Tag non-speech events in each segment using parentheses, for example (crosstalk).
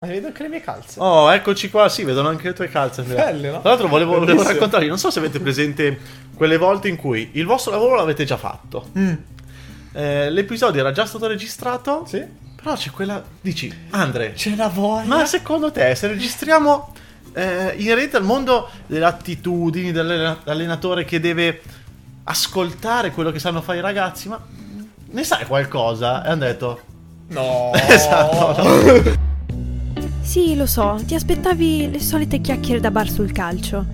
Ma vedo anche le mie calze. Oh, eccoci qua, sì, vedono anche le tue calze. Andrea. Belle, no? Tra l'altro volevo, volevo raccontarvi, non so se avete presente quelle volte in cui il vostro lavoro l'avete già fatto. Mm. Eh, l'episodio era già stato registrato, Sì? però c'è quella... Dici, Andre, C'è la voglia. ma secondo te se registriamo eh, inerente al mondo delle attitudini dell'allenatore che deve ascoltare quello che sanno fare i ragazzi, ma ne sai qualcosa? E hanno detto... No. (laughs) Esatto. (laughs) Sì, lo so, ti aspettavi le solite chiacchiere da bar sul calcio.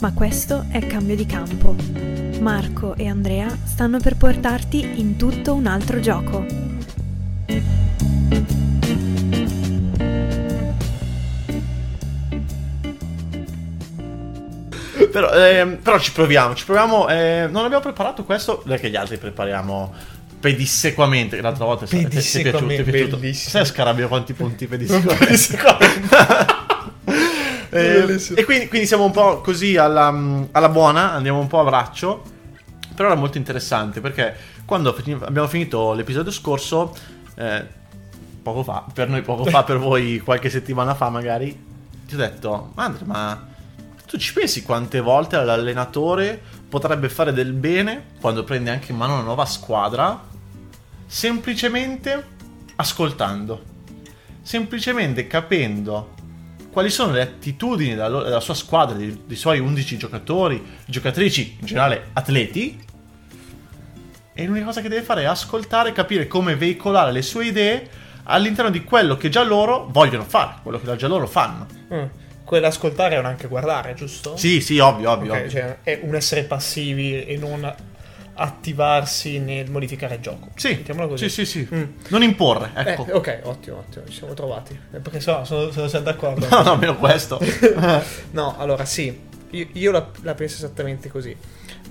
Ma questo è cambio di campo. Marco e Andrea stanno per portarti in tutto un altro gioco. Però, ehm, però ci proviamo, ci proviamo. eh, non abbiamo preparato questo, perché gli altri prepariamo pedissequamente. che L'altra volta ti- è piaciuto, ti è Pedissequamente, piaciuto. bellissimo. Sai a Scarabeo quanti punti (laughs) pedissequamente? Eh, Bellissimo. e quindi, quindi siamo un po' così alla, alla buona, andiamo un po' a braccio. Però era molto interessante perché quando abbiamo finito l'episodio scorso, eh, poco fa, per noi poco fa, per voi qualche settimana fa magari, ti ho detto, Andre, ma tu ci pensi quante volte l'allenatore potrebbe fare del bene quando prende anche in mano una nuova squadra? Semplicemente ascoltando, semplicemente capendo quali sono le attitudini della, sua squadra, dei, dei suoi 11 giocatori, giocatrici, in generale atleti. E l'unica cosa che deve fare è ascoltare, capire come veicolare le sue idee all'interno di quello che già loro vogliono fare, quello che già loro fanno. Mm. Quell'ascoltare è un anche guardare, giusto? Sì, sì, ovvio, ovvio. Ok, ovvio. cioè è un essere passivi e non attivarsi nel modificare il gioco. Sì, sì, sì, sì. Mm. Non imporre, ecco. Eh, ok, ottimo, ottimo, ci siamo trovati. Eh, Perché so, sono, sono sempre d'accordo. No, no, almeno questo. (laughs) No, allora sì, io, io la, la penso esattamente così.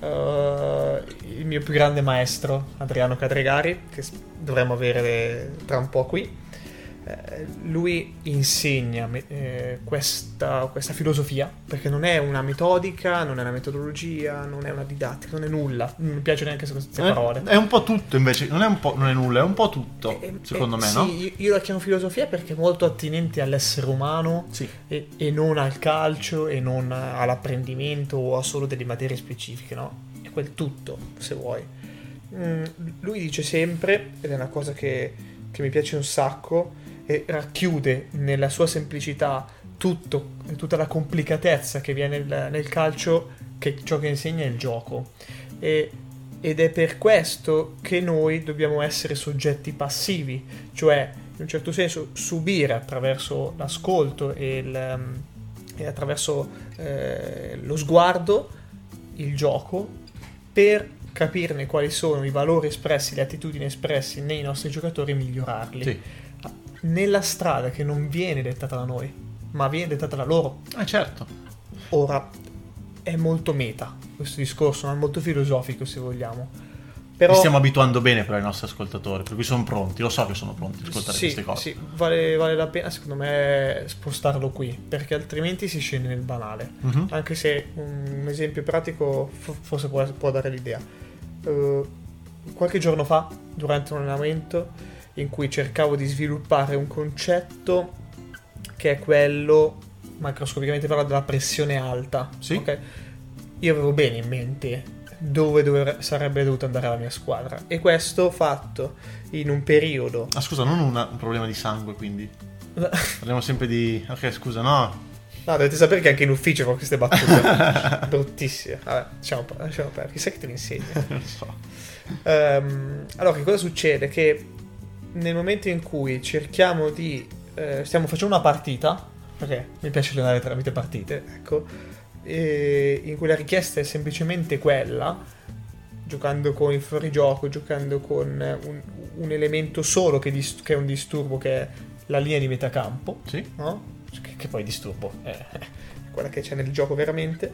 Uh, il mio più grande maestro, Adriano Cadregari, che dovremmo avere tra un po' qui, eh, lui insegna eh, questa, questa filosofia, perché non è una metodica, non è una metodologia, non è una didattica, non è nulla. Non mi piace neanche queste Eh, parole. È un po' tutto invece, non è, un po', non è nulla, è un po' tutto, Eh, secondo eh, me, sì, no? io, io la chiamo filosofia perché è molto attinente all'essere umano Sì. e, e non al calcio e non all'apprendimento o a solo delle materie specifiche, no? È quel tutto, se vuoi. Mm, lui dice sempre, ed è una cosa che, che mi piace un sacco, e racchiude nella sua semplicità tutto, tutta la complicatezza che viene nel, nel calcio, che ciò che insegna è il gioco. E- ed è per questo che noi dobbiamo essere soggetti passivi, cioè in un certo senso subire attraverso l'ascolto e, il, ehm, e attraverso eh, lo sguardo il gioco per capirne quali sono i valori espressi, le attitudini espressi nei nostri giocatori e migliorarli. Sì. Nella strada che non viene dettata da noi, ma viene dettata da loro. Eh, certo. Ora, è molto meta questo discorso, ma è molto filosofico se vogliamo. Però Li stiamo abituando bene però ai nostri ascoltatori, per cui sono pronti, lo so che sono pronti ad ascoltare sì, queste cose. sì, vale, vale la pena secondo me spostarlo qui, perché altrimenti si scende nel banale. Mhm. Anche se un esempio pratico fo- forse può, può dare l'idea. Eh, qualche giorno fa, durante un allenamento, in cui cercavo di sviluppare un concetto che è quello, macroscopicamente parlando, della pressione alta. Sì. ok? Io avevo bene in mente dove dove sarebbe dovuta andare la mia squadra. E questo fatto in un periodo Ah, scusa, non una- un problema di sangue, quindi. (laughs) Parliamo sempre di. Ok, scusa, no. No, dovete sapere che anche in ufficio con queste battute (laughs) bruttissime. Vabbè, lasciamo, lasciamo perdere. Chissà che te le insegna. (laughs) Non so. Ehm, allora, che cosa succede? Che nel momento in cui cerchiamo di... eh, stiamo facendo una partita, perché mi piace allenare tramite partite, ecco, in cui la richiesta è semplicemente quella, giocando con il fuorigioco, giocando con un, un elemento solo che, dis- che è un disturbo, che è la linea di metacampo, Sì? no? Che, che poi disturbo è (laughs) quella che c'è nel gioco veramente.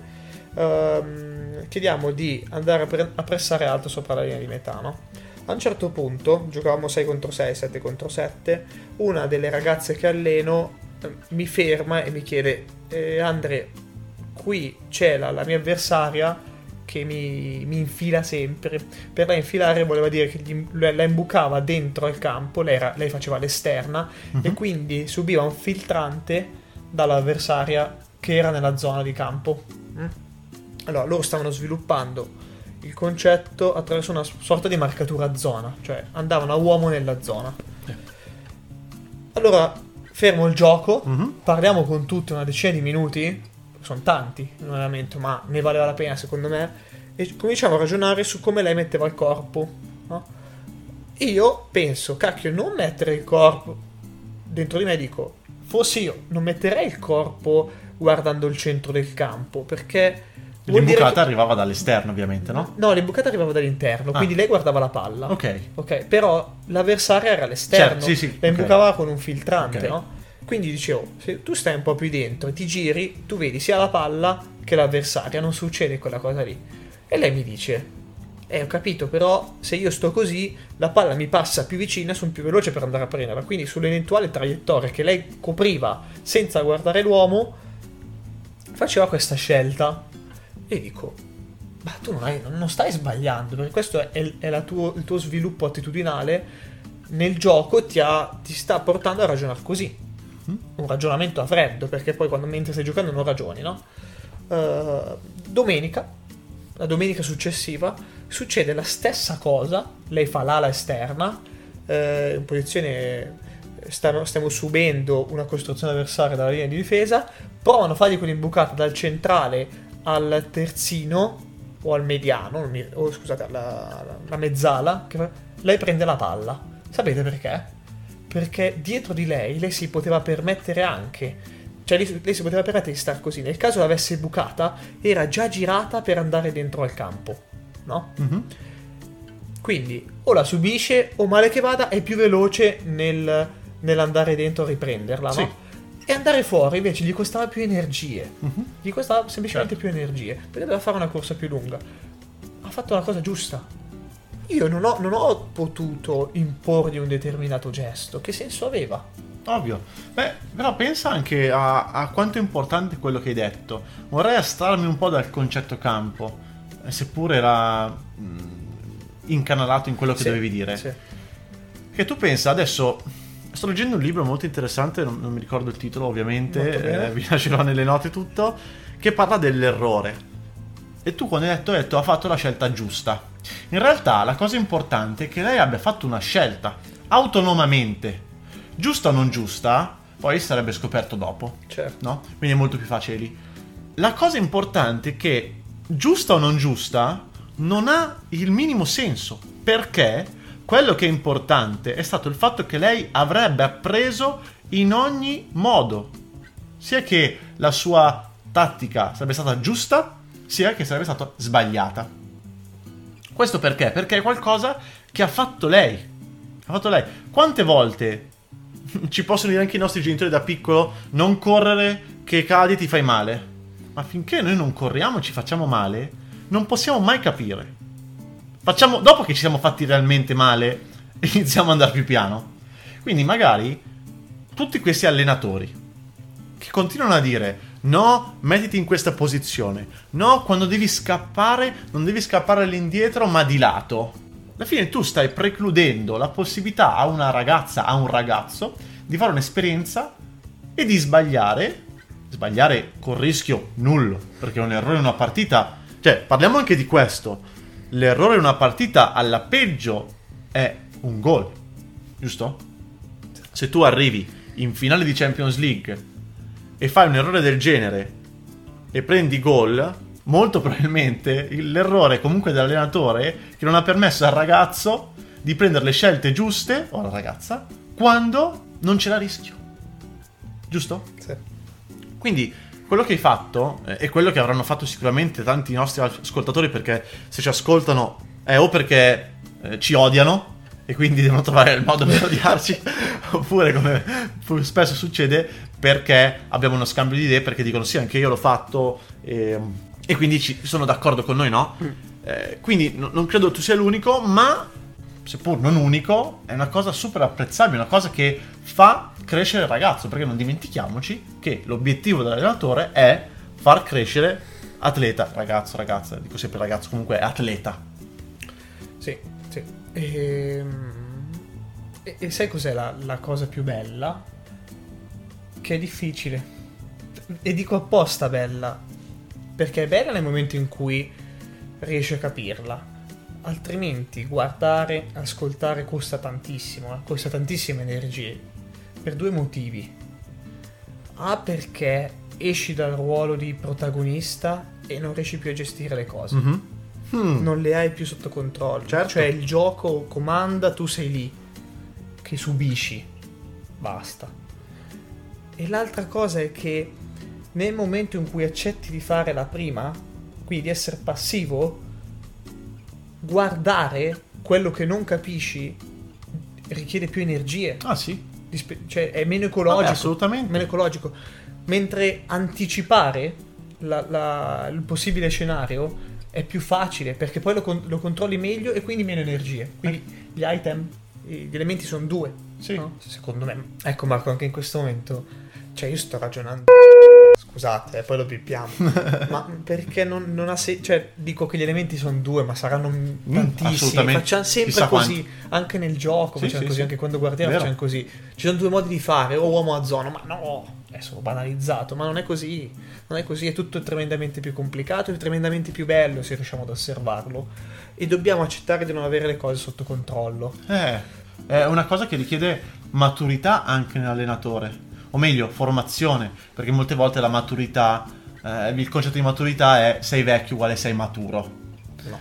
Ehm, chiediamo di andare a, pre- a pressare alto sopra la linea di metà, no? A un certo punto, giocavamo 6 contro 6, 7 contro 7, una delle ragazze che alleno eh, mi ferma e mi chiede, eh, Andre, qui c'è la, la mia avversaria che mi, mi infila sempre. Per la infilare voleva dire che gli- la imbucava dentro al campo, lei, era- lei faceva l'esterna Mhm. e quindi subiva un filtrante dall'avversaria che era nella zona di campo. Mm? Allora, loro stavano sviluppando il concetto attraverso una sorta di marcatura zona, cioè andavano a uomo nella zona. Allora, fermo il gioco, Mhm. parliamo con tutti una decina di minuti, sono tanti, veramente, ma ne valeva la pena secondo me, e cominciamo a ragionare su come lei metteva il corpo. no? Io penso, cacchio, non mettere il corpo dentro di me, dico, fossi io, non metterei il corpo guardando il centro del campo, perché... L'imbucata che- arrivava dall'esterno, ovviamente, no? No, l'imbucata arrivava dall'interno, Ah. quindi lei guardava la palla. Ok. Ok, però l'avversaria era all'esterno, Certo, sì, sì, la imbucava con un filtrante, Ok. no? Quindi dicevo, se tu stai un po' più dentro ti giri, tu vedi sia la palla che l'avversaria, non succede quella cosa lì. E lei mi dice, eh ho capito, però se io sto così, la palla mi passa più vicina, sono più veloce per andare a prenderla. Quindi sull'eventuale traiettoria che lei copriva senza guardare l'uomo, faceva questa scelta. E dico, ma tu non, hai- non stai sbagliando, perché questo è, è tuo- il tuo sviluppo attitudinale nel gioco ti, ha- ti sta portando a ragionare così. Un ragionamento a freddo, perché poi quando mentre stai giocando non ragioni, no? Eh, domenica, la domenica successiva, succede la stessa cosa. Lei fa l'ala esterna, eh, in posizione stanno- stiamo subendo una costruzione avversaria dalla linea di difesa, provano a fargli quell'imbucata dal centrale al terzino o al mediano, o scusate, alla, alla- mezzala, lei prende la palla. Sapete perché? Perché dietro di lei lei si poteva permettere anche, cioè lei, lei si poteva permettere di stare così, nel caso l'avesse bucata era già girata per andare dentro al campo, no? Mhm. Quindi o la subisce o male che vada è più veloce nel- nell'andare dentro a riprenderla, Sì. no? E andare fuori invece gli costava più energie. Mhm. Gli costava semplicemente Certo. più energie perché doveva fare una corsa più lunga. Ha fatto la cosa giusta. Io non ho, non ho potuto imporgli un determinato gesto. Che senso aveva? Ovvio. Beh, però pensa anche a, a quanto è importante quello che hai detto. Vorrei astrarmi un po' dal concetto campo, eh, seppur era mh, incanalato in quello che Sì, dovevi dire. sì. Che tu pensa, adesso sto leggendo un libro molto interessante, non, non mi ricordo il titolo ovviamente, eh, vi lascerò nelle note tutto, che parla dell'errore. E tu quando hai detto, hai detto ha fatto la scelta giusta. In realtà la cosa importante è che lei abbia fatto una scelta, autonomamente. Giusta o non giusta, poi sarebbe scoperto dopo, Certo. no? Quindi è molto più facile lì. La cosa importante è che, giusta o non giusta, non ha il minimo senso, perché quello che è importante è stato il fatto che lei avrebbe appreso in ogni modo, sia che la sua tattica sarebbe stata giusta, sia che sarebbe stata sbagliata. Questo perché? Perché è qualcosa che ha fatto lei. Ha fatto lei. Quante volte (laughs) ci possono dire anche i nostri genitori da piccolo non correre che cadi ti fai male? Ma finché noi non corriamo e ci facciamo male, non possiamo mai capire. Facciamo, dopo che ci siamo fatti realmente male, (laughs) iniziamo ad andare più piano. Quindi magari tutti questi allenatori che continuano a dire no, mettiti in questa posizione, no, quando devi scappare non devi scappare all'indietro ma di lato. Alla fine tu stai precludendo la possibilità a una ragazza, a un ragazzo, di fare un'esperienza e di sbagliare, sbagliare con rischio nullo, perché un errore in una partita, cioè parliamo anche di questo, l'errore in una partita alla peggio è un gol, giusto? Se tu arrivi in finale di Champions League e fai un errore del genere e prendi gol, molto probabilmente il- l'errore comunque dell'allenatore che non ha permesso al ragazzo di prendere le scelte giuste, o alla ragazza, quando non c'era rischio. Giusto? Sì. Quindi quello che hai fatto eh, è quello che avranno fatto sicuramente tanti nostri ascoltatori perché se ci ascoltano è o perché eh, ci odiano e quindi devono trovare il modo per odiarci (laughs) oppure come spesso succede perché abbiamo uno scambio di idee perché dicono sì anche io l'ho fatto e, e quindi ci, sono d'accordo con noi no? Eh, quindi no- non credo tu sia l'unico ma seppur non unico, è una cosa super apprezzabile, una cosa che fa crescere il ragazzo, perché non dimentichiamoci che l'obiettivo dell'allenatore è far crescere atleta, ragazzo, ragazza, dico sempre ragazzo, comunque atleta. Sì, sì. Ehm, E, e sai cos'è la, la cosa più bella? Che è difficile. E dico apposta bella. Perché è bella nel momento in cui riesci a capirla. Altrimenti guardare, ascoltare costa tantissimo, eh, costa tantissime energie. Per due motivi. A perché esci dal ruolo di protagonista e non riesci più a gestire le cose. Mhm. Hmm. Non le hai più sotto controllo. Certo. Cioè il gioco comanda, tu sei lì che subisci. Basta. E l'altra cosa è che nel momento in cui accetti di fare la prima, quindi di essere passivo, guardare quello che non capisci richiede più energie. Ah sì, Dispe- cioè è meno Vabbè, ecologico. assolutamente. meno ecologico. Mentre anticipare la- la- il possibile scenario è più facile perché poi lo, con- lo controlli meglio e quindi meno energie. Quindi gli item, gli elementi sono due. Sì. no? Secondo me. Ecco Marco, anche in questo momento, cioè io sto ragionando. Scusate, eh, poi lo bippiamo. (laughs) ma perché non, non ha senso? Cioè, dico che gli elementi sono due, ma saranno tantissimi. assolutamente. Facciamo sempre Chissà così, anche nel gioco, Sì, facciamo sì, così, sì. anche quando guardiamo Vero. facciamo così. Ci sono due modi di fare, o uomo a zona, ma no, è solo banalizzato, ma non è così. Non è così, è tutto tremendamente più complicato e tremendamente più bello se riusciamo ad osservarlo. E dobbiamo accettare di non avere le cose sotto controllo. Eh, è una cosa che richiede maturità anche nell'allenatore, o meglio, formazione, perché molte volte la maturità, eh, il concetto di maturità è sei vecchio uguale sei maturo. No.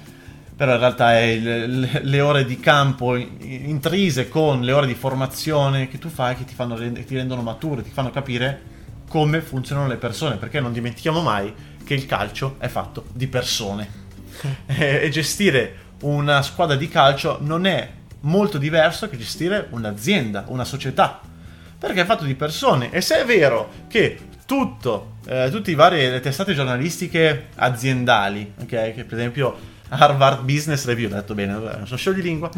Però in realtà è il- le- ore di campo in- intrise con le ore di formazione che tu fai che ti, fanno ti rendono maturo, ti fanno capire come funzionano le persone, perché non dimentichiamo mai che il calcio è fatto di persone. (laughs) e gestire una squadra di calcio non è molto diverso che gestire un'azienda, una società, perché è fatto di persone. E se è vero che tutto, eh, tutte le varie testate giornalistiche aziendali, ok, che per esempio Harvard Business Review, ho detto bene, vabbè, sono scioglilingua,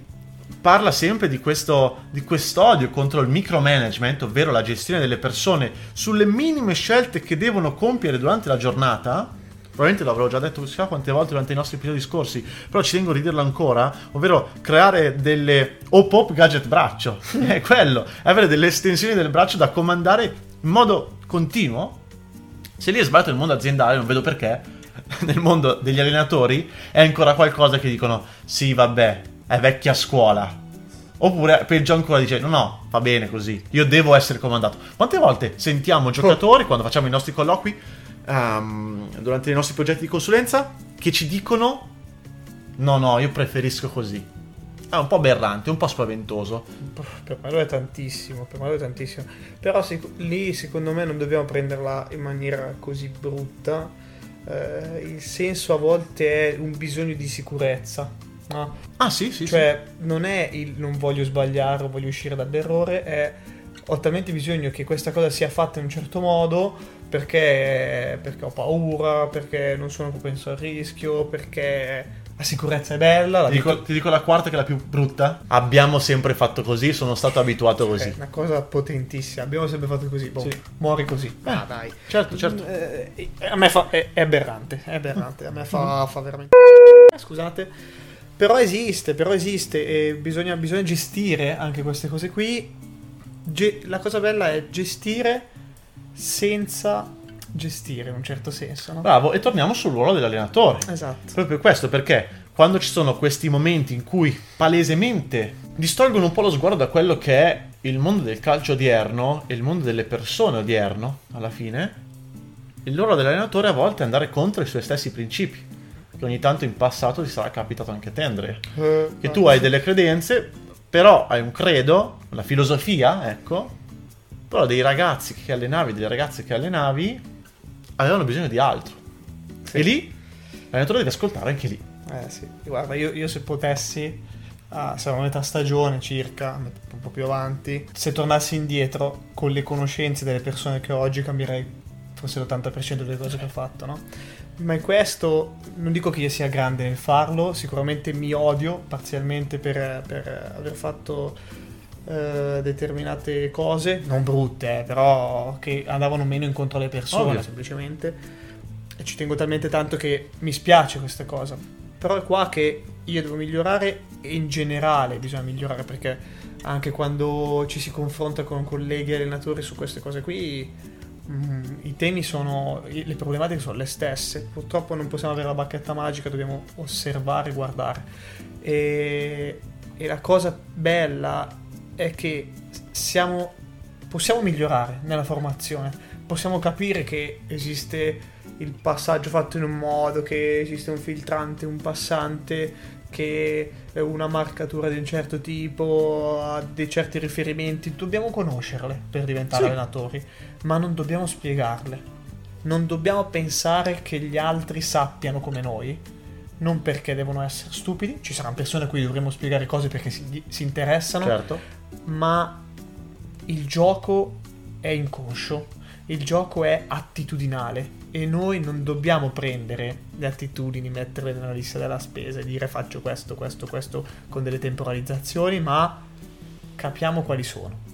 (laughs) parla sempre di questo di quest'odio contro il micromanagement, ovvero la gestione delle persone sulle minime scelte che devono compiere durante la giornata. Probabilmente l'avrò già detto chissà quante volte durante i nostri episodi scorsi, però ci tengo a ridirlo ancora, ovvero creare delle o-pop gadget braccio. (laughs) è quello, è avere delle estensioni del braccio da comandare in modo continuo. Se lì è sbagliato nel mondo aziendale, non vedo perché (laughs) nel mondo degli allenatori è ancora qualcosa che dicono sì, vabbè, è vecchia scuola. Oppure, peggio ancora, dice no, no, va bene così, io devo essere comandato. Quante volte sentiamo giocatori, quando facciamo i nostri colloqui, ehm, durante i nostri progetti di consulenza, che ci dicono no, no, io preferisco così. È un po' aberrante, un po' spaventoso. Per me lo è tantissimo, per me lo è tantissimo. Però sic- lì secondo me non dobbiamo prenderla in maniera così brutta. Eh, il senso a volte è un bisogno di sicurezza. no? Ah sì, sì, sì. Cioè, non è il non voglio sbagliare o voglio uscire dall'errore, è ho talmente bisogno che questa cosa sia fatta in un certo modo perché, perché ho paura, perché non sono propenso al rischio, perché la sicurezza è bella. La Ti dico, ti dico la quarta che è la più brutta. Abbiamo sempre fatto così, sono stato abituato così. È una cosa potentissima. Abbiamo sempre fatto così. Boh, Sì. Muori così. Ah, dai. Certo, certo. Eh, a me fa. È, è aberrante. È aberrante. A me Mm. fa, fa veramente. Eh, Scusate. Però esiste, però esiste. E bisogna, bisogna gestire anche queste cose qui. Ge- la cosa bella è gestire senza gestire in un certo senso. No? Bravo, e torniamo sul ruolo dell'allenatore. Esatto. Proprio questo, perché quando ci sono questi momenti in cui palesemente distolgono un po' lo sguardo da quello che è il mondo del calcio odierno e il mondo delle persone odierno, alla fine, il ruolo dell'allenatore a volte è andare contro i suoi stessi principi. Che ogni tanto in passato ti sarà capitato anche a te, Andrea. Eh, Che tu hai delle credenze, però hai un credo, una filosofia, ecco. Però dei ragazzi che allenavi, delle ragazze che allenavi, avevano bisogno di altro. Sì. E lì l'allenatore deve ascoltare anche lì. Eh sì, guarda, io, io se potessi, ah, siamo a metà stagione circa, un po' più avanti, se tornassi indietro con le conoscenze delle persone che ho oggi cambierei forse l'80% delle cose che ho fatto, no? Ma in questo non dico che io sia grande nel farlo, sicuramente mi odio parzialmente per, per aver fatto eh, determinate cose, non brutte, eh, però che andavano meno incontro alle persone Ovvio. semplicemente. e ci tengo talmente tanto che mi spiace questa cosa. Però è qua che io devo migliorare e in generale bisogna migliorare perché anche quando ci si confronta con colleghi e allenatori su queste cose qui i temi sono le problematiche sono le stesse. Purtroppo non possiamo avere la bacchetta magica dobbiamo osservare guardare. E, e la cosa bella è che siamo, possiamo migliorare nella formazione. Possiamo capire che esiste il passaggio fatto in un modo, che esiste un filtrante, un passante, che una marcatura di un certo tipo ha dei certi riferimenti, dobbiamo conoscerle per diventare sì. allenatori, ma non dobbiamo spiegarle. Non dobbiamo pensare che gli altri sappiano come noi, non perché devono essere stupidi, ci saranno persone a cui dovremo spiegare cose perché si, si interessano, certo. ma il gioco è inconscio, il gioco è attitudinale e noi non dobbiamo prendere le attitudini, metterle nella lista della spesa e dire faccio questo, questo, questo con delle temporalizzazioni, ma capiamo quali sono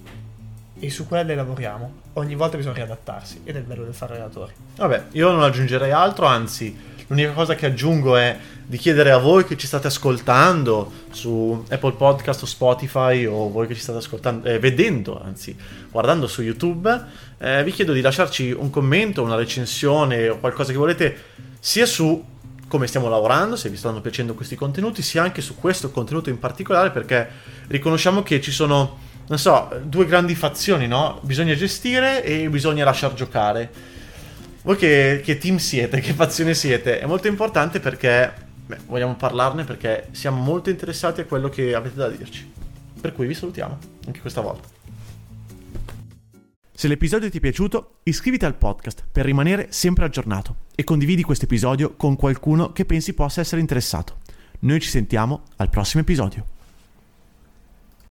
e su quelle lavoriamo. Ogni volta bisogna riadattarsi ed è il bello del fare relatori. Vabbè, io non aggiungerei altro, anzi, l'unica cosa che aggiungo è di chiedere a voi che ci state ascoltando su Apple Podcast o Spotify o voi che ci state ascoltando, eh, vedendo, anzi, guardando su YouTube, eh, vi chiedo di lasciarci un commento, una recensione o qualcosa che volete sia su come stiamo lavorando, se vi stanno piacendo questi contenuti, sia anche su questo contenuto in particolare perché riconosciamo che ci sono, non so, due grandi fazioni, no? Bisogna gestire e bisogna lasciar giocare. Voi che, che team siete, che fazione siete? È molto importante perché Beh, vogliamo parlarne perché siamo molto interessati a quello che avete da dirci. Per cui vi salutiamo, anche questa volta. Se l'episodio ti è piaciuto, iscriviti al podcast per rimanere sempre aggiornato e condividi questo episodio con qualcuno che pensi possa essere interessato. Noi ci sentiamo al prossimo episodio.